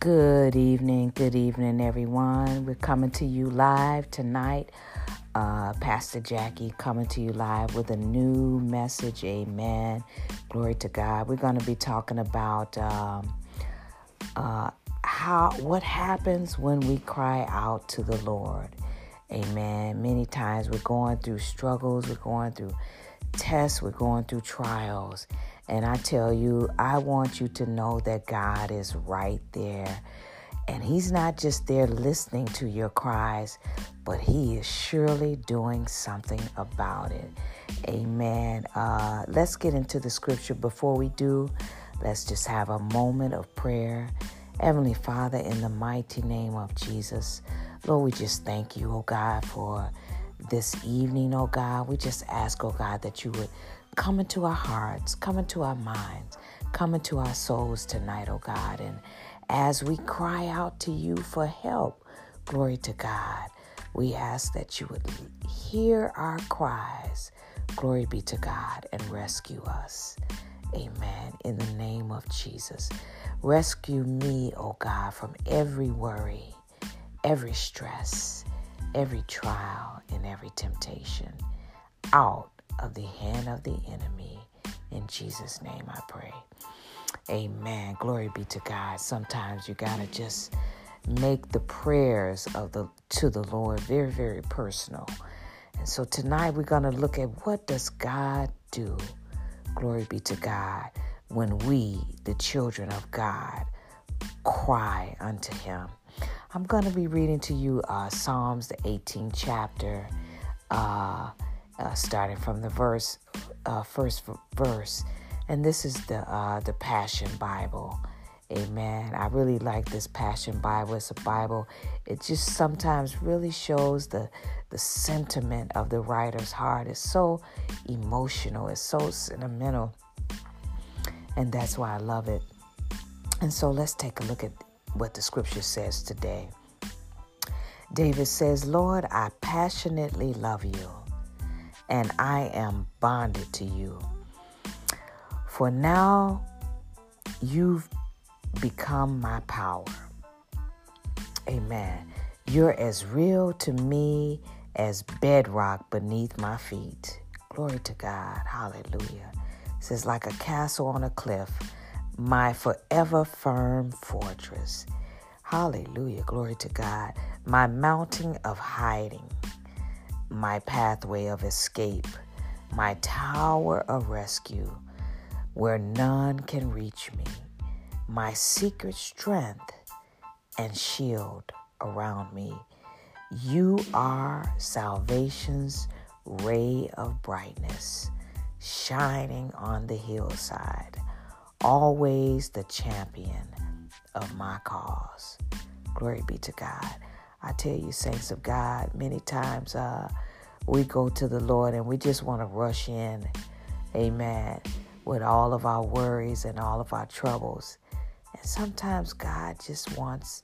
Good evening, good evening, everyone. We're coming to you live tonight. Uh, Pastor Jackie coming to you live with a new message. Amen. Glory to God. We're going to be talking about um, uh, how what happens when we cry out to the Lord. Amen. Many times we're going through struggles, we're going through tests, we're going through trials. And I tell you, I want you to know that God is right there. And He's not just there listening to your cries, but He is surely doing something about it. Amen. Uh, let's get into the scripture. Before we do, let's just have a moment of prayer. Heavenly Father, in the mighty name of Jesus, Lord, we just thank you, oh God, for this evening, oh God. We just ask, oh God, that you would come into our hearts, come into our minds, come into our souls tonight, oh God. And as we cry out to you for help, glory to God, we ask that you would hear our cries. Glory be to God and rescue us. Amen. In the name of Jesus. Rescue me, O oh God, from every worry, every stress, every trial, and every temptation. Out of the hand of the enemy. In Jesus' name I pray. Amen. Glory be to God. Sometimes you gotta just make the prayers of the to the Lord very, very personal. And so tonight we're gonna look at what does God do? Glory be to God when we, the children of God, cry unto Him. I'm going to be reading to you uh, Psalms, the 18th chapter, uh, uh, starting from the verse, uh, first verse, and this is the uh, the Passion Bible. Amen. I really like this Passion Bible. It's a Bible. It just sometimes really shows the the sentiment of the writer's heart. It's so emotional. It's so sentimental, and that's why I love it. And so let's take a look at what the scripture says today. David says, Lord, I passionately love you and I am bonded to you. For now you've become my power. Amen. You're as real to me as bedrock beneath my feet. Glory to God. Hallelujah. It says, like a castle on a cliff, my forever firm fortress. Hallelujah. Glory to God. My mountain of hiding my pathway of escape, my tower of rescue, where none can reach me, my secret strength and shield around me. You are salvation's ray of brightness, shining on the hillside, always the champion of my cause. Glory be to God. I tell you, saints of God, many times uh, we go to the Lord and we just want to rush in, amen, with all of our worries and all of our troubles. And sometimes God just wants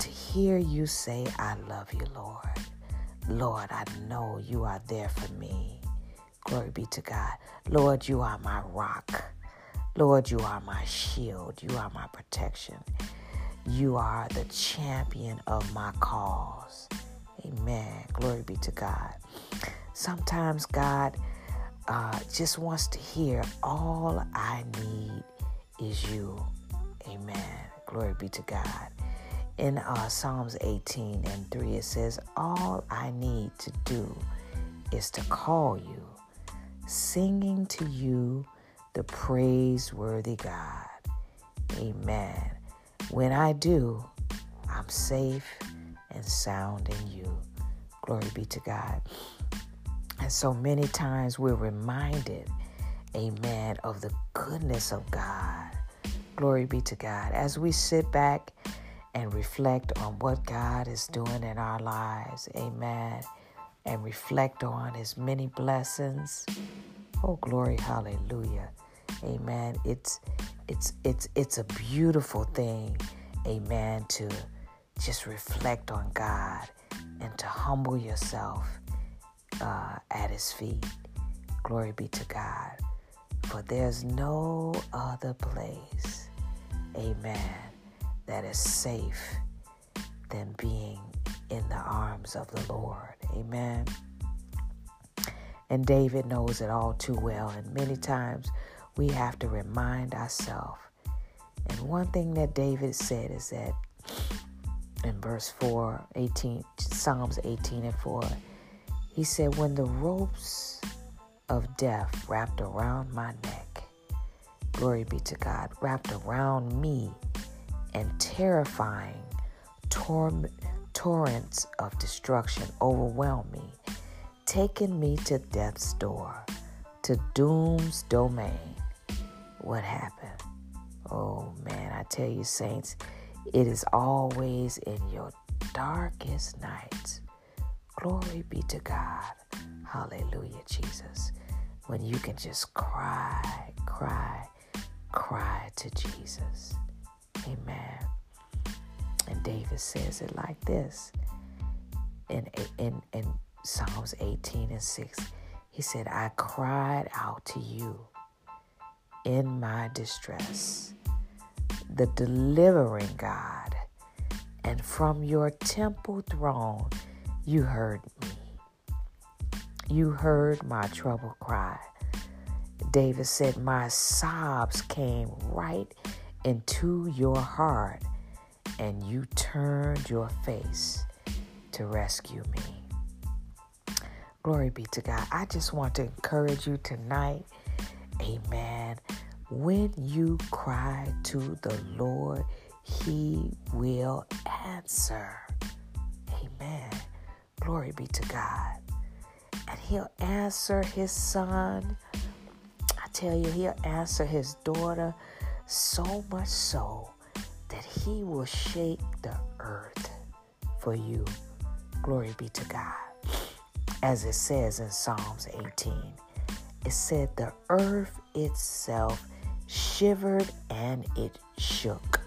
to hear you say, I love you, Lord. Lord, I know you are there for me. Glory be to God. Lord, you are my rock. Lord, you are my shield. You are my protection. You are the champion of my cause. Amen. Glory be to God. Sometimes God uh, just wants to hear, All I need is you. Amen. Glory be to God. In uh, Psalms 18 and 3, it says, All I need to do is to call you, singing to you the praiseworthy God. Amen. When I do, I'm safe and sound in you. Glory be to God. And so many times we're reminded, amen, of the goodness of God. Glory be to God. As we sit back and reflect on what God is doing in our lives, amen, and reflect on his many blessings. Oh, glory, hallelujah. Amen. It's it's it's it's a beautiful thing, amen, to just reflect on God and to humble yourself uh, at His feet. Glory be to God. For there's no other place, amen, that is safe than being in the arms of the Lord. Amen. And David knows it all too well. And many times we have to remind ourselves. And one thing that David said is that in verse 4, 18, Psalms 18 and 4, he said, When the ropes of death wrapped around my neck, glory be to God, wrapped around me, and terrifying torm- torrents of destruction overwhelmed me, taking me to death's door, to doom's domain. What happened? Oh man, I tell you, saints, it is always in your darkest nights. Glory be to God. Hallelujah, Jesus. When you can just cry, cry, cry to Jesus. Amen. And David says it like this in, in, in Psalms 18 and 6. He said, I cried out to you in my distress, the delivering God, and from your temple throne you heard me. You heard my trouble cry. David said, My sobs came right into your heart, and you turned your face to rescue me. Glory be to God. I just want to encourage you tonight. Amen. When you cry to the Lord, He will answer. Amen. Glory be to God. And He'll answer His son. I tell you, He'll answer His daughter so much so that He will shake the earth for you. Glory be to God. As it says in Psalms 18, it said, The earth itself shivered and it shook.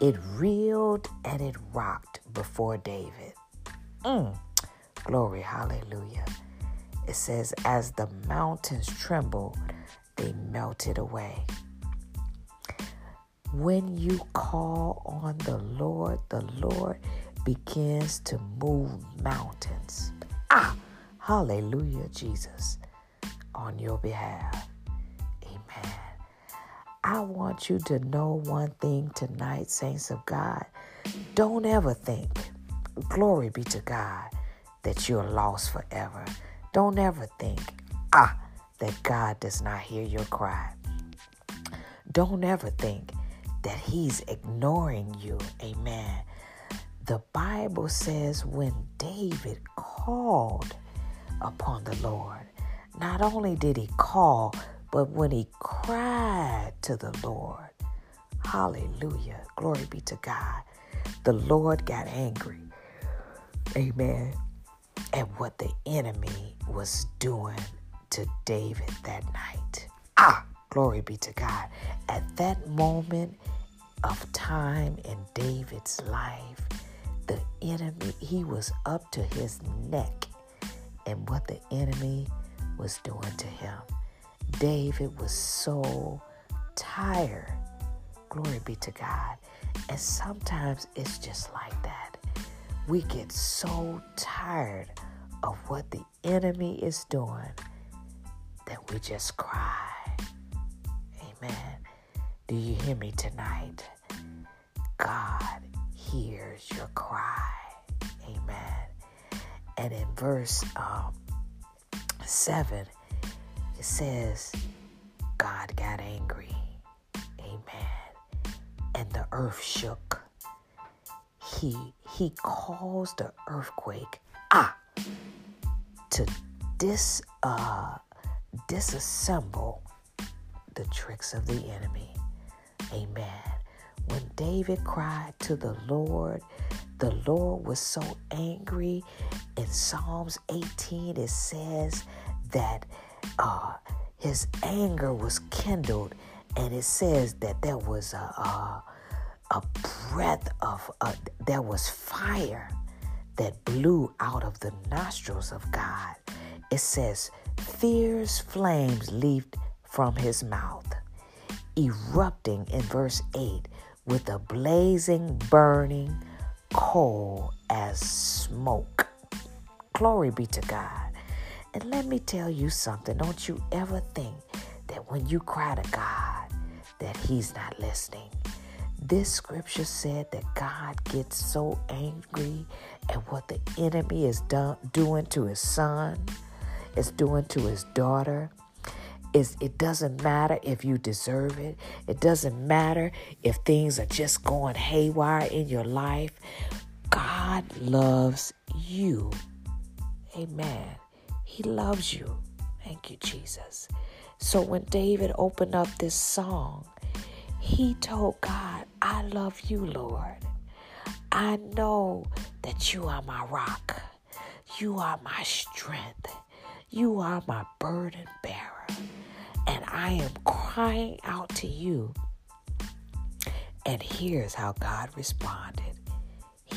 It reeled and it rocked before David. Mm. Glory, hallelujah. It says, As the mountains trembled, they melted away. When you call on the Lord, the Lord begins to move mountains. Ah, hallelujah, Jesus, on your behalf. I want you to know one thing tonight, saints of God. Don't ever think, glory be to God, that you're lost forever. Don't ever think, ah, that God does not hear your cry. Don't ever think that He's ignoring you. Amen. The Bible says when David called upon the Lord, not only did he call, but when he cried to the Lord, hallelujah, glory be to God, the Lord got angry. Amen. At what the enemy was doing to David that night. Ah, glory be to God. At that moment of time in David's life, the enemy, he was up to his neck and what the enemy was doing to him. David was so tired. Glory be to God. And sometimes it's just like that. We get so tired of what the enemy is doing that we just cry. Amen. Do you hear me tonight? God hears your cry. Amen. And in verse um, 7, it says, God got angry. Amen. And the earth shook. He he caused the earthquake ah to dis uh disassemble the tricks of the enemy. Amen. When David cried to the Lord, the Lord was so angry. In Psalms 18, it says that uh, his anger was kindled, and it says that there was a, a, a breath of, uh, there was fire that blew out of the nostrils of God. It says, fierce flames leaped from his mouth, erupting in verse 8 with a blazing, burning coal as smoke. Glory be to God. And let me tell you something. Don't you ever think that when you cry to God, that He's not listening. This scripture said that God gets so angry at what the enemy is doing to his son, is doing to his daughter. Is it doesn't matter if you deserve it. It doesn't matter if things are just going haywire in your life. God loves you. Amen. He loves you. Thank you, Jesus. So when David opened up this song, he told God, I love you, Lord. I know that you are my rock. You are my strength. You are my burden bearer. And I am crying out to you. And here's how God responded.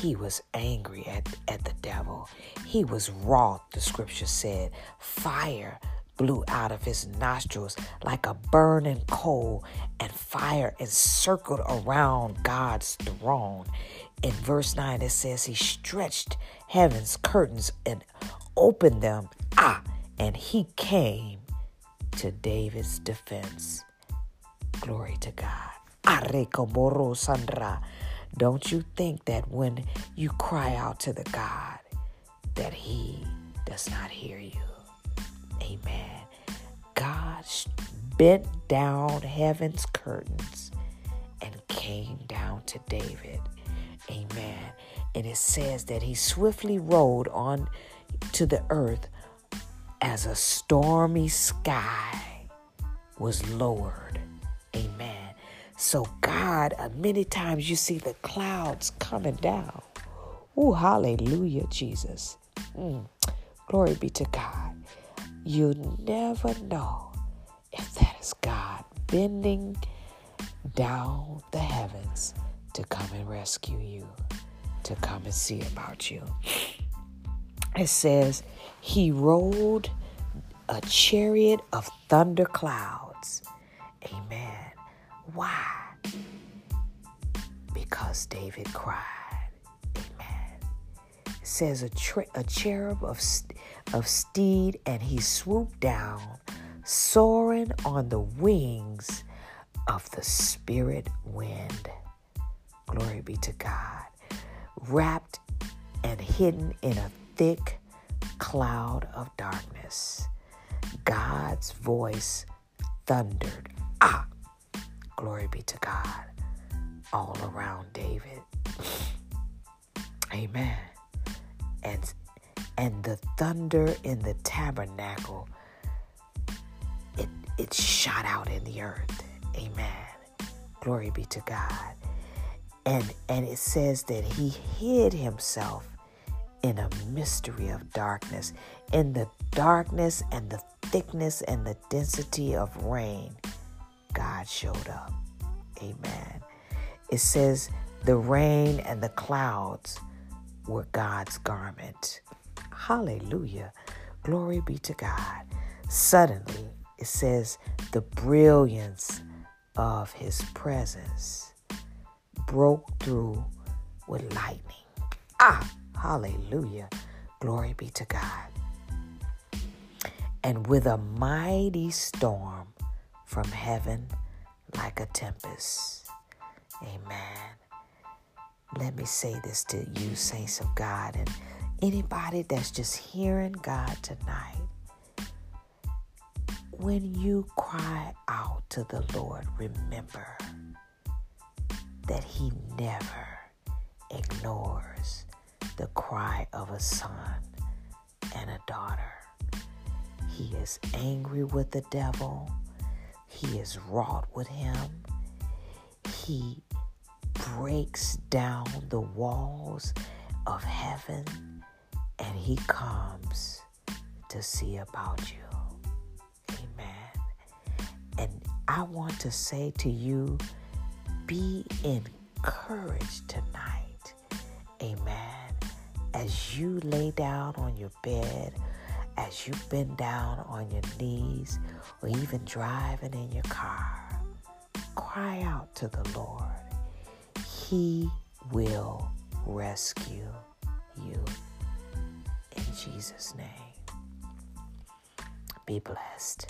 He was angry at, at the devil. He was wroth, the scripture said. Fire blew out of his nostrils like a burning coal, and fire encircled around God's throne. In verse 9, it says, He stretched heaven's curtains and opened them. Ah, and he came to David's defense. Glory to God. Arre Sandra. Don't you think that when you cry out to the God, that He does not hear you? Amen. God bent down heaven's curtains and came down to David. Amen. And it says that he swiftly rode on to the earth as a stormy sky was lowered. Amen. So, God, uh, many times you see the clouds coming down. Oh, hallelujah, Jesus. Mm. Glory be to God. You never know if that is God bending down the heavens to come and rescue you, to come and see about you. It says, He rode a chariot of thunder clouds. Amen. Why? Because David cried. Amen. It says a, a cherub of, of steed, and he swooped down, soaring on the wings of the spirit wind. Glory be to God. Wrapped and hidden in a thick cloud of darkness. God's voice thundered. Ah! Glory be to God all around David. Amen. And and the thunder in the tabernacle it it shot out in the earth. Amen. Glory be to God. And and it says that he hid himself in a mystery of darkness. In the darkness and the thickness and the density of rain, God showed up. Amen. It says the rain and the clouds were God's garment. Hallelujah. Glory be to God. Suddenly, it says the brilliance of his presence broke through with lightning. Ah, hallelujah. Glory be to God. And with a mighty storm, from heaven like a tempest. Amen. Let me say this to you, saints of God, and anybody that's just hearing God tonight. When you cry out to the Lord, remember that He never ignores the cry of a son and a daughter. He is angry with the devil he is wrought with him. He breaks down the walls of heaven and he comes to see about you. Amen. And I want to say to you be encouraged tonight. Amen. As you lay down on your bed as you bend down on your knees or even driving in your car, cry out to the Lord. He will rescue you. In Jesus' name, be blessed.